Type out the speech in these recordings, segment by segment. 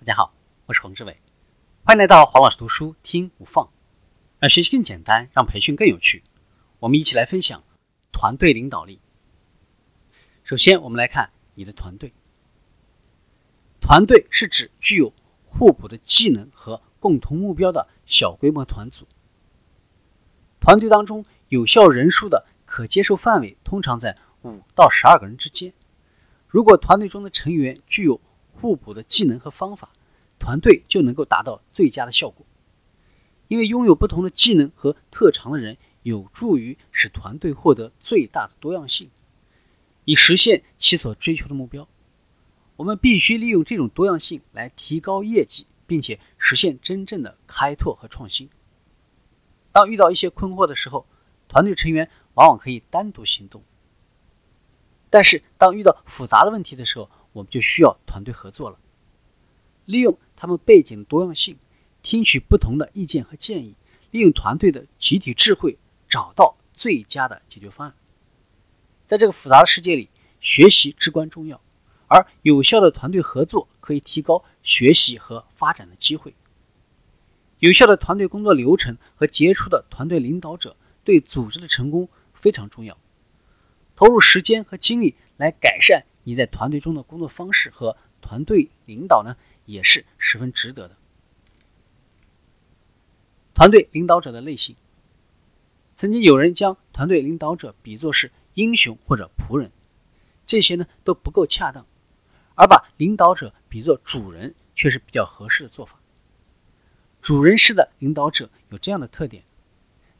大家好，我是洪志伟，欢迎来到黄老师读书听无放，让学习更简单，让培训更有趣。我们一起来分享团队领导力。首先，我们来看你的团队。团队是指具有互补的技能和共同目标的小规模团组。团队当中有效人数的可接受范围通常在五到十二个人之间。如果团队中的成员具有互补的技能和方法，团队就能够达到最佳的效果。因为拥有不同的技能和特长的人，有助于使团队获得最大的多样性，以实现其所追求的目标。我们必须利用这种多样性来提高业绩，并且实现真正的开拓和创新。当遇到一些困惑的时候，团队成员往往可以单独行动；但是当遇到复杂的问题的时候，我们就需要团队合作了，利用他们背景的多样性，听取不同的意见和建议，利用团队的集体智慧，找到最佳的解决方案。在这个复杂的世界里，学习至关重要，而有效的团队合作可以提高学习和发展的机会。有效的团队工作流程和杰出的团队领导者对组织的成功非常重要。投入时间和精力来改善。你在团队中的工作方式和团队领导呢，也是十分值得的。团队领导者的类型，曾经有人将团队领导者比作是英雄或者仆人，这些呢都不够恰当，而把领导者比作主人却是比较合适的做法。主人式的领导者有这样的特点：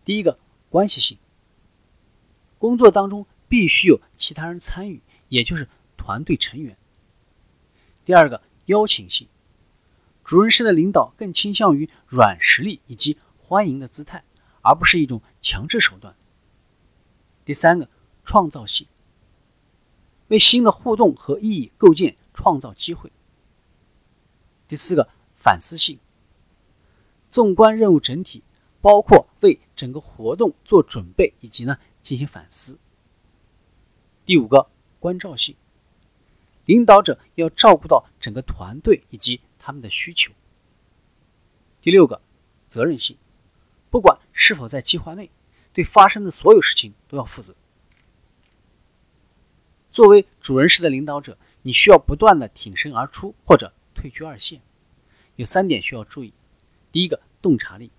第一个，关系性，工作当中必须有其他人参与，也就是。团队成员。第二个邀请性，主人式的领导更倾向于软实力以及欢迎的姿态，而不是一种强制手段。第三个创造性，为新的互动和意义构建创造机会。第四个反思性，纵观任务整体，包括为整个活动做准备以及呢进行反思。第五个关照性。领导者要照顾到整个团队以及他们的需求。第六个，责任心，不管是否在计划内，对发生的所有事情都要负责。作为主人式的领导者，你需要不断的挺身而出或者退居二线。有三点需要注意：第一个，洞察力，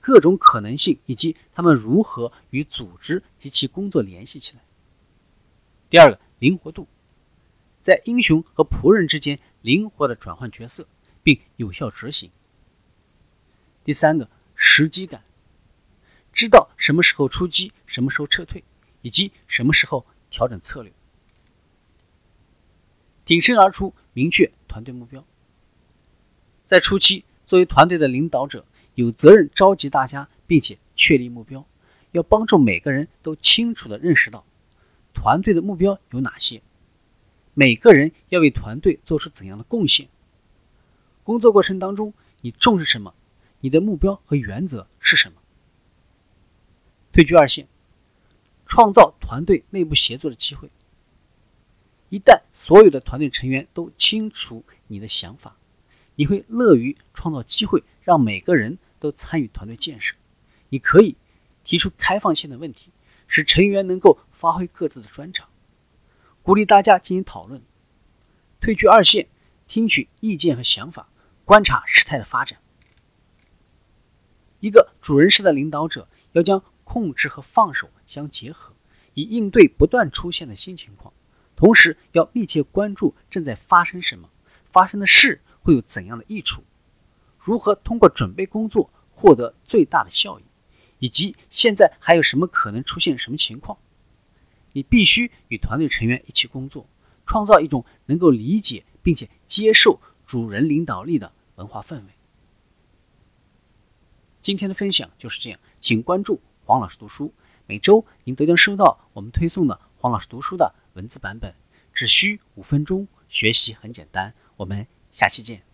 各种可能性以及他们如何与组织及其工作联系起来；第二个，灵活度。在英雄和仆人之间灵活的转换角色，并有效执行。第三个，时机感，知道什么时候出击，什么时候撤退，以及什么时候调整策略。挺身而出，明确团队目标。在初期，作为团队的领导者，有责任召集大家，并且确立目标，要帮助每个人都清楚的认识到团队的目标有哪些。每个人要为团队做出怎样的贡献？工作过程当中，你重视什么？你的目标和原则是什么？退居二线，创造团队内部协作的机会。一旦所有的团队成员都清楚你的想法，你会乐于创造机会，让每个人都参与团队建设。你可以提出开放性的问题，使成员能够发挥各自的专长。鼓励大家进行讨论，退居二线，听取意见和想法，观察事态的发展。一个主人式的领导者要将控制和放手相结合，以应对不断出现的新情况。同时，要密切关注正在发生什么，发生的事会有怎样的益处，如何通过准备工作获得最大的效益，以及现在还有什么可能出现什么情况。你必须与团队成员一起工作，创造一种能够理解并且接受主人领导力的文化氛围。今天的分享就是这样，请关注黄老师读书，每周您都将收到我们推送的黄老师读书的文字版本，只需五分钟，学习很简单。我们下期见。